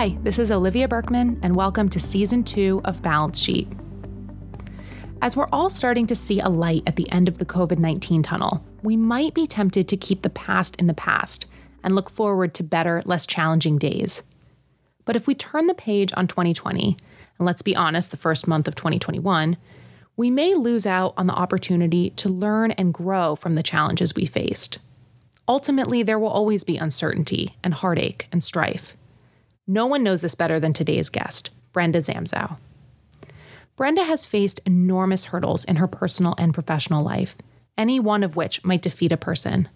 Hi, this is Olivia Berkman, and welcome to season two of Balance Sheet. As we're all starting to see a light at the end of the COVID 19 tunnel, we might be tempted to keep the past in the past and look forward to better, less challenging days. But if we turn the page on 2020, and let's be honest, the first month of 2021, we may lose out on the opportunity to learn and grow from the challenges we faced. Ultimately, there will always be uncertainty and heartache and strife. No one knows this better than today's guest, Brenda Zamzow. Brenda has faced enormous hurdles in her personal and professional life, any one of which might defeat a person.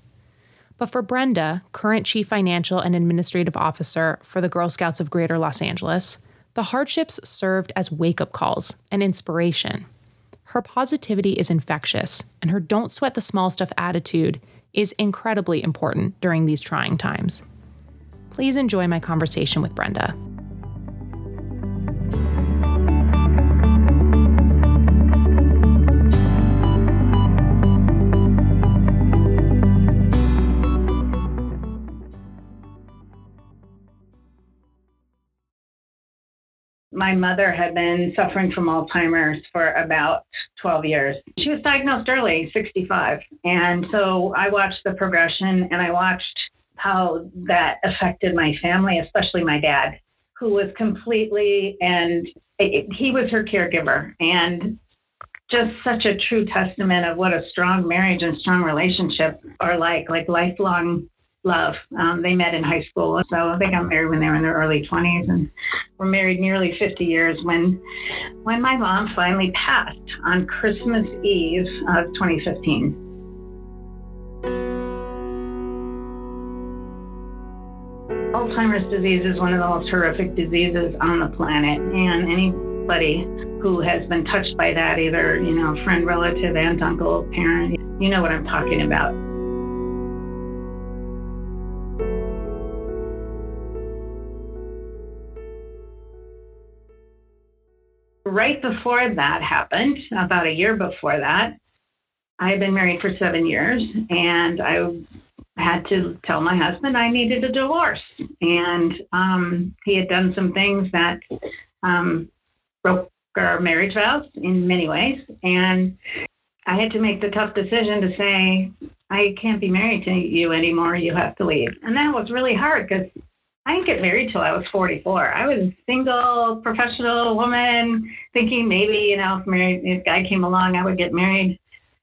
But for Brenda, current Chief Financial and Administrative Officer for the Girl Scouts of Greater Los Angeles, the hardships served as wake up calls and inspiration. Her positivity is infectious, and her don't sweat the small stuff attitude is incredibly important during these trying times. Please enjoy my conversation with Brenda. my mother had been suffering from Alzheimer's for about 12 years. She was diagnosed early, 65. And so I watched the progression and I watched how that affected my family, especially my dad, who was completely and it, he was her caregiver and just such a true testament of what a strong marriage and strong relationship are like, like lifelong love. Um, they met in high school, so they got married when they were in their early 20s, and were married nearly 50 years. When when my mom finally passed on Christmas Eve of 2015. Alzheimer's disease is one of the most horrific diseases on the planet, and anybody who has been touched by that, either you know, friend, relative, aunt, uncle, parent, you know what I'm talking about. right before that happened, about a year before that, I had been married for seven years and I had to tell my husband I needed a divorce. And um, he had done some things that um, broke our marriage vows in many ways. And I had to make the tough decision to say, I can't be married to you anymore. You have to leave. And that was really hard because I didn't get married till I was 44. I was a single, professional woman, thinking maybe, you know, if, married, if a guy came along, I would get married.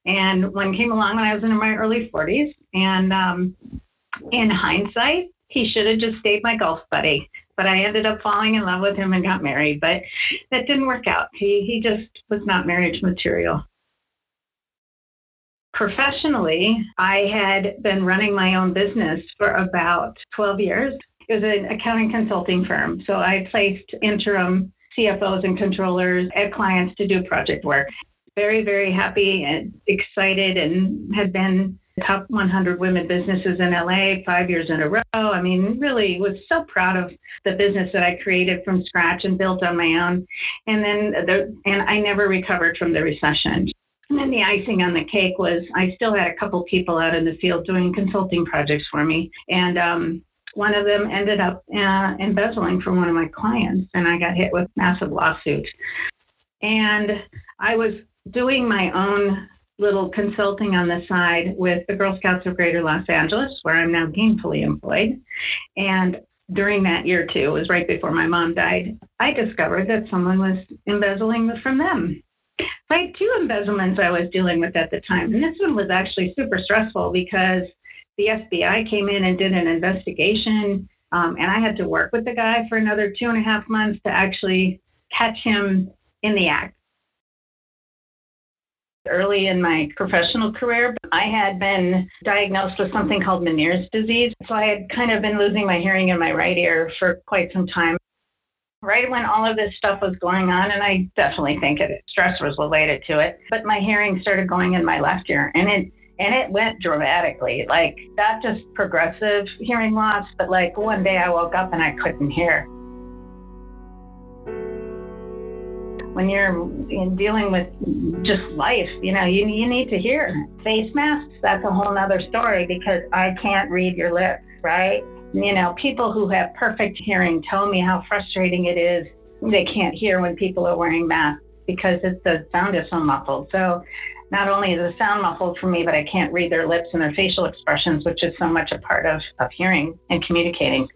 And one came along when I was in my early 40s. And um, in hindsight, he should have just stayed my golf buddy. But I ended up falling in love with him and got married. But that didn't work out. He, he just was not marriage material. Professionally, I had been running my own business for about 12 years. It was an accounting consulting firm. So I placed interim CFOs and controllers at clients to do project work. Very, very happy and excited and had been top 100 women businesses in LA five years in a row. I mean, really was so proud of the business that I created from scratch and built on my own. And then the, and I never recovered from the recession. And then the icing on the cake was I still had a couple people out in the field doing consulting projects for me. And um, one of them ended up uh, embezzling from one of my clients, and I got hit with massive lawsuit. And I was doing my own little consulting on the side with the Girl Scouts of Greater Los Angeles, where I'm now gainfully employed. And during that year, too, it was right before my mom died, I discovered that someone was embezzling from them. So two embezzlements I was dealing with at the time. And this one was actually super stressful because the FBI came in and did an investigation, um, and I had to work with the guy for another two and a half months to actually catch him in the act. Early in my professional career, I had been diagnosed with something called Meniere's disease. So I had kind of been losing my hearing in my right ear for quite some time right when all of this stuff was going on, and I definitely think it, stress was related to it, but my hearing started going in my left ear, and it and it went dramatically. Like not just progressive hearing loss, but like one day I woke up and I couldn't hear. When you're dealing with just life, you know, you, you need to hear. Face masks, that's a whole nother story because I can't read your lips, right? You know, people who have perfect hearing tell me how frustrating it is. They can't hear when people are wearing masks because it's, the sound is so muffled. So not only is the sound muffled for me, but I can't read their lips and their facial expressions, which is so much a part of, of hearing and communicating.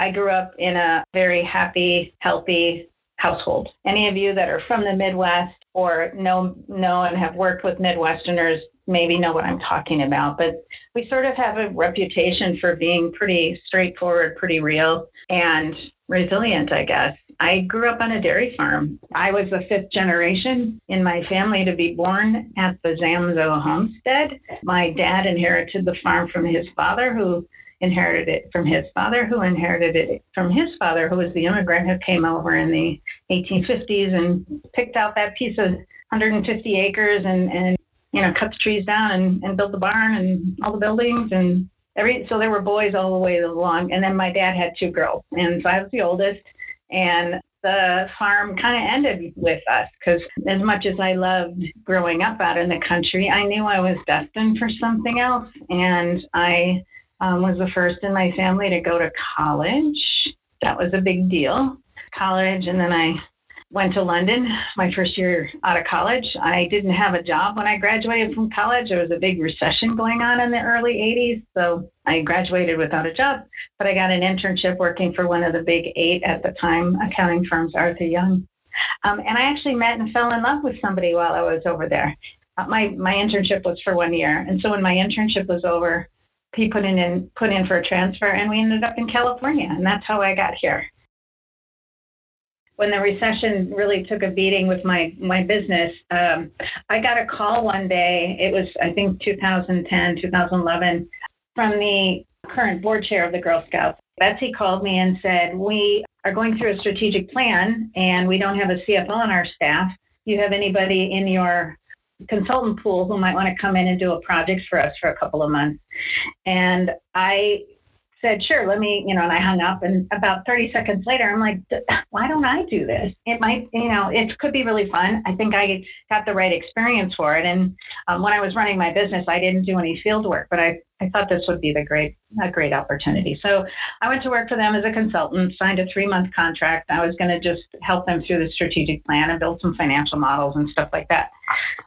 I grew up in a very happy, healthy household. Any of you that are from the Midwest or know know and have worked with Midwesterners maybe know what I'm talking about. But we sort of have a reputation for being pretty straightforward, pretty real, and resilient, I guess. I grew up on a dairy farm. I was the fifth generation in my family to be born at the Zamzow homestead. My dad inherited the farm from his father, who inherited it from his father, who inherited it from his father, who was the immigrant who came over in the 1850s and picked out that piece of 150 acres and, and you know, cut the trees down and, and built the barn and all the buildings and every so there were boys all the way along and then my dad had two girls and so i was the oldest and the farm kind of ended with us because as much as I loved growing up out in the country, I knew I was destined for something else. And I um, was the first in my family to go to college. That was a big deal. College, and then I went to London my first year out of college. I didn't have a job when I graduated from college. There was a big recession going on in the early 80s. So I graduated without a job, but I got an internship working for one of the big eight at the time accounting firms, Arthur Young. Um, and I actually met and fell in love with somebody while I was over there. Uh, my, my internship was for one year. And so when my internship was over, he put in, put in for a transfer and we ended up in California. And that's how I got here when the recession really took a beating with my my business, um, I got a call one day. It was I think 2010, 2011, from the current board chair of the Girl Scouts. Betsy called me and said, "We are going through a strategic plan, and we don't have a CFO on our staff. Do you have anybody in your consultant pool who might want to come in and do a project for us for a couple of months?" And I said, sure, let me, you know, and I hung up. And about 30 seconds later, I'm like, why don't I do this? It might, you know, it could be really fun. I think I got the right experience for it. And um, when I was running my business, I didn't do any field work, but I, I thought this would be the great, a great opportunity. So I went to work for them as a consultant, signed a three month contract. I was going to just help them through the strategic plan and build some financial models and stuff like that.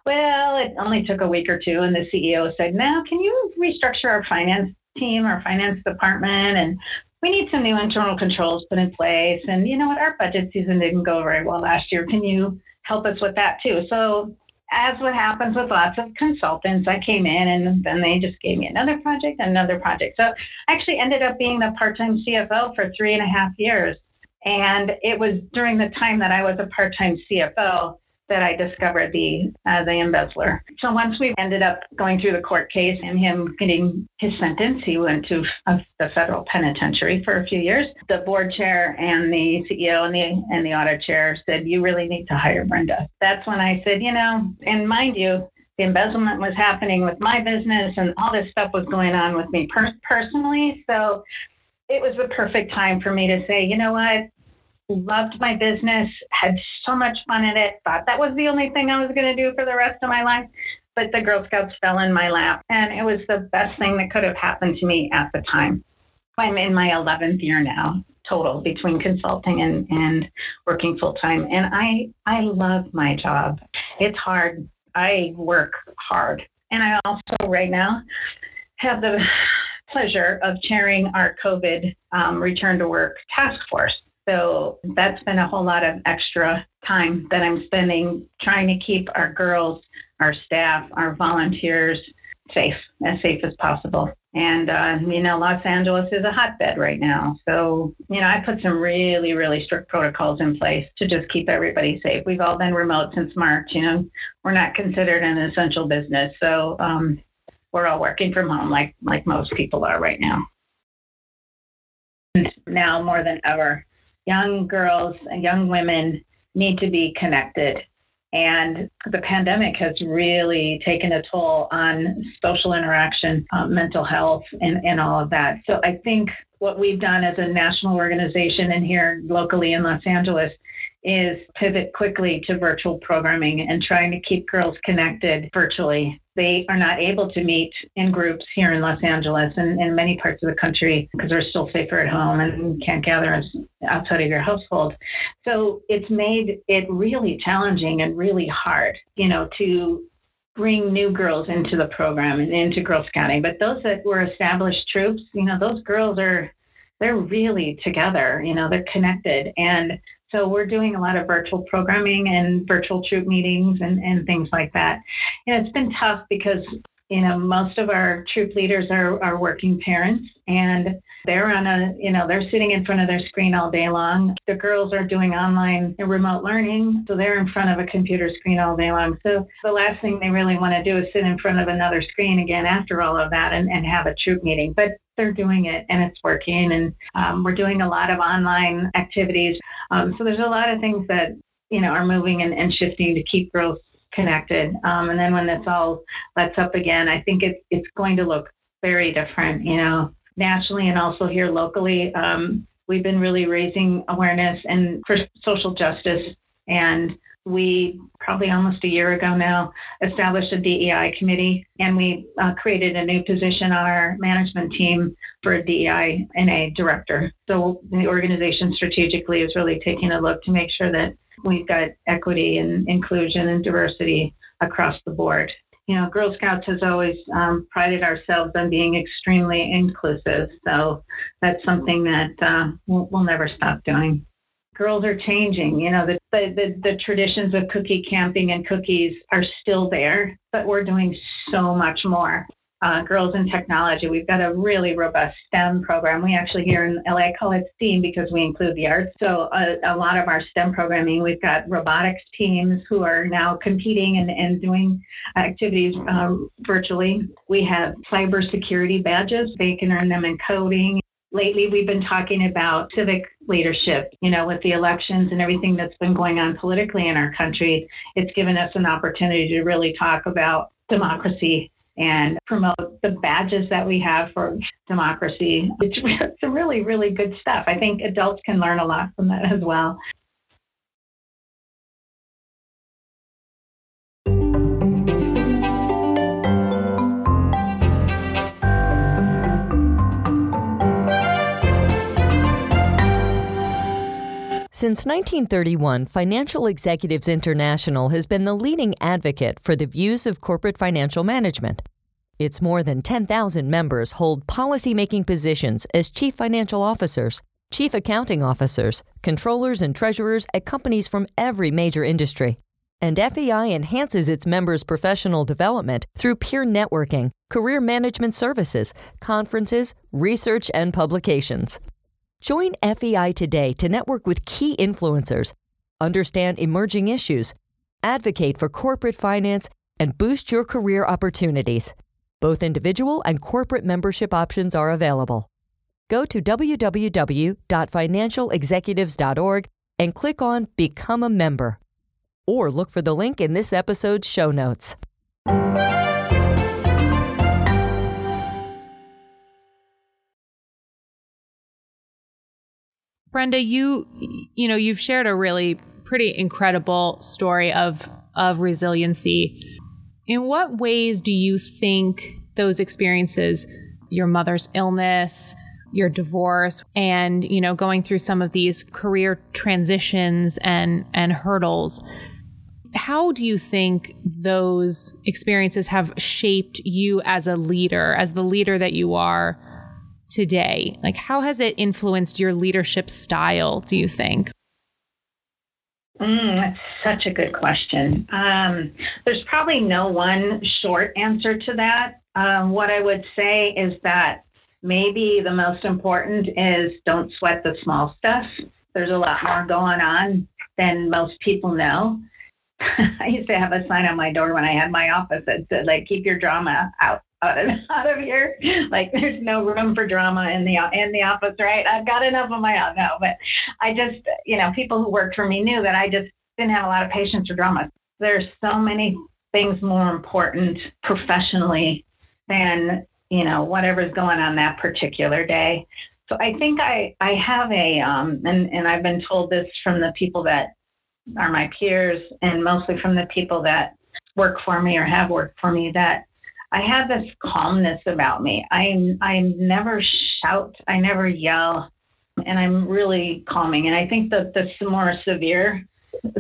Well, it only took a week or two, and the CEO said, now, can you restructure our finance team, our finance department, and we need some new internal controls put in place. And you know what? Our budget season didn't go very well last year. Can you help us with that too? So, as what happens with lots of consultants, I came in and then they just gave me another project, another project. So, I actually ended up being the part time CFO for three and a half years. And it was during the time that I was a part time CFO that I discovered the uh, the embezzler. So once we ended up going through the court case and him getting his sentence, he went to uh, the federal penitentiary for a few years. The board chair and the CEO and the and the audit chair said, "You really need to hire Brenda." That's when I said, "You know," and mind you, the embezzlement was happening with my business and all this stuff was going on with me per- personally. So it was the perfect time for me to say, you know what? Loved my business, had so much fun in it, thought that was the only thing I was going to do for the rest of my life. But the Girl Scouts fell in my lap, and it was the best thing that could have happened to me at the time. I'm in my 11th year now, total between consulting and, and working full time. And I, I love my job. It's hard. I work hard. And I also, right now, have the pleasure of chairing our COVID um, return to work task force. So that's been a whole lot of extra time that I'm spending trying to keep our girls, our staff, our volunteers safe, as safe as possible. And, uh, you know, Los Angeles is a hotbed right now. So, you know, I put some really, really strict protocols in place to just keep everybody safe. We've all been remote since March. You know, we're not considered an essential business. So, um, we're all working from home like, like most people are right now. Now more than ever, young girls and young women need to be connected. And the pandemic has really taken a toll on social interaction, uh, mental health, and, and all of that. So I think what we've done as a national organization and here locally in Los Angeles is pivot quickly to virtual programming and trying to keep girls connected virtually. They are not able to meet in groups here in Los Angeles and in many parts of the country because they're still safer at home and can't gather outside of your household. So it's made it really challenging and really hard, you know, to bring new girls into the program and into Girl Scouting. But those that were established troops, you know, those girls are they're really together, you know, they're connected. And so we're doing a lot of virtual programming and virtual troop meetings and, and things like that. And it's been tough because, you know, most of our troop leaders are, are working parents and they're on a, you know, they're sitting in front of their screen all day long. The girls are doing online and remote learning, so they're in front of a computer screen all day long. So the last thing they really want to do is sit in front of another screen again after all of that and, and have a troop meeting. But they're doing it and it's working. And um, we're doing a lot of online activities. Um, so there's a lot of things that, you know, are moving and, and shifting to keep girls connected. Um, and then when this all lets up again, I think it, it's going to look very different, you know, nationally and also here locally. Um, we've been really raising awareness and for social justice and we probably almost a year ago now established a DEI committee and we uh, created a new position on our management team for a DEI and a director. So the organization strategically is really taking a look to make sure that we've got equity and inclusion and diversity across the board. You know, Girl Scouts has always um, prided ourselves on being extremely inclusive. So that's something that uh, we'll, we'll never stop doing girls are changing. You know, the, the, the, traditions of cookie camping and cookies are still there, but we're doing so much more. Uh, girls in technology, we've got a really robust STEM program. We actually here in LA call it STEAM because we include the arts. So a, a lot of our STEM programming, we've got robotics teams who are now competing and, and doing activities um, virtually. We have cybersecurity badges. They can earn them in coding lately we've been talking about civic leadership, you know, with the elections and everything that's been going on politically in our country. It's given us an opportunity to really talk about democracy and promote the badges that we have for democracy. It's, it's really, really good stuff. I think adults can learn a lot from that as well. Since 1931, Financial Executives International has been the leading advocate for the views of corporate financial management. Its more than 10,000 members hold policymaking positions as chief financial officers, chief accounting officers, controllers, and treasurers at companies from every major industry. And FEI enhances its members' professional development through peer networking, career management services, conferences, research, and publications. Join FEI today to network with key influencers, understand emerging issues, advocate for corporate finance, and boost your career opportunities. Both individual and corporate membership options are available. Go to www.financialexecutives.org and click on Become a Member. Or look for the link in this episode's show notes. Brenda, you you know, you've shared a really pretty incredible story of of resiliency. In what ways do you think those experiences, your mother's illness, your divorce and, you know, going through some of these career transitions and and hurdles, how do you think those experiences have shaped you as a leader, as the leader that you are today? Like, how has it influenced your leadership style, do you think? Mm, that's such a good question. Um, there's probably no one short answer to that. Um, what I would say is that maybe the most important is don't sweat the small stuff. There's a lot more going on than most people know. I used to have a sign on my door when I had my office that said, like, keep your drama out out of, here. Like there's no room for drama in the in the office, right? I've got enough of my own. No, but I just, you know, people who worked for me knew that I just didn't have a lot of patience for drama. There's so many things more important professionally than you know whatever's going on that particular day. So I think I I have a um and and I've been told this from the people that are my peers and mostly from the people that work for me or have worked for me that I have this calmness about me. I I never shout, I never yell, and I'm really calming. And I think that the more severe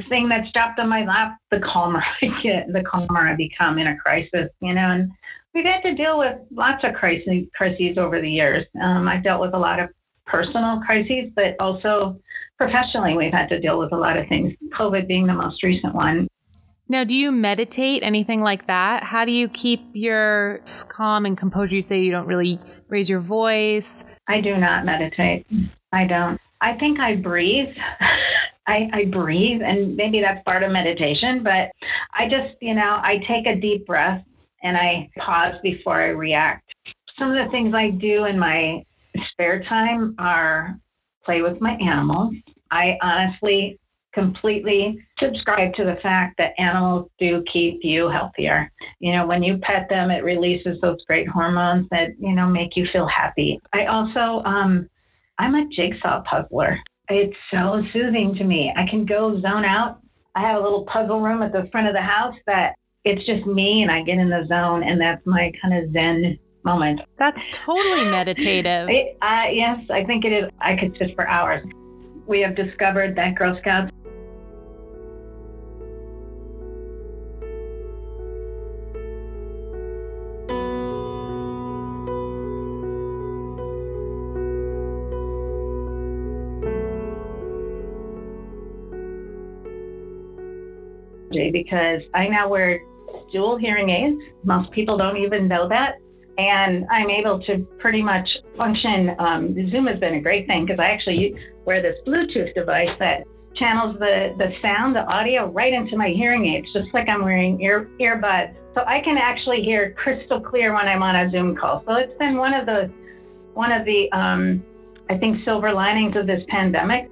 thing that's dropped on my lap, the calmer I get, the calmer I become in a crisis. You know, and we've had to deal with lots of crises crises over the years. Um, I've dealt with a lot of personal crises, but also professionally, we've had to deal with a lot of things. COVID being the most recent one. Now, do you meditate, anything like that? How do you keep your calm and composure? You say you don't really raise your voice. I do not meditate. I don't. I think I breathe. I, I breathe, and maybe that's part of meditation, but I just, you know, I take a deep breath and I pause before I react. Some of the things I do in my spare time are play with my animals. I honestly completely subscribe to the fact that animals do keep you healthier. You know, when you pet them, it releases those great hormones that, you know, make you feel happy. I also, um, I'm a jigsaw puzzler. It's so soothing to me. I can go zone out. I have a little puzzle room at the front of the house that it's just me and I get in the zone and that's my kind of zen moment. That's totally meditative. It, uh, yes, I think it is. I could sit for hours. We have discovered that Girl Scouts because I now wear dual hearing aids. Most people don't even know that. And I'm able to pretty much function. Um, Zoom has been a great thing because I actually wear this Bluetooth device that channels the, the sound, the audio right into my hearing aids, just like I'm wearing ear, earbuds. So I can actually hear crystal clear when I'm on a Zoom call. So it's been one of the, one of the, um, I think, silver linings of this pandemic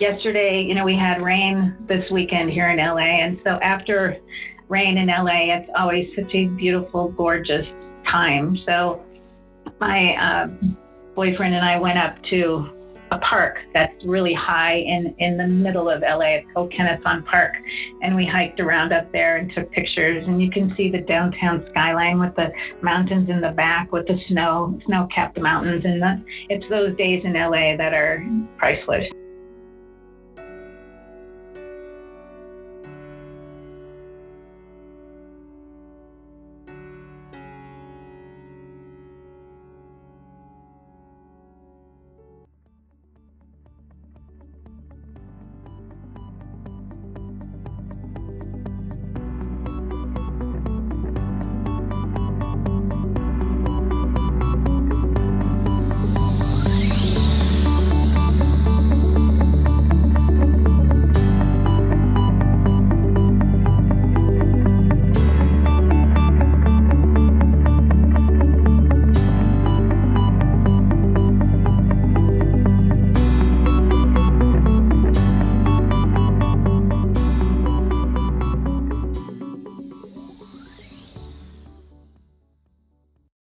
yesterday, you know, we had rain this weekend here in LA. And so after rain in LA, it's always such a beautiful, gorgeous time. So my uh, boyfriend and I went up to a park that's really high in, in the middle of LA. It's called Kenneth Hahn Park. And we hiked around up there and took pictures. And you can see the downtown skyline with the mountains in the back with the snow, snow capped mountains. And the, it's those days in LA that are priceless.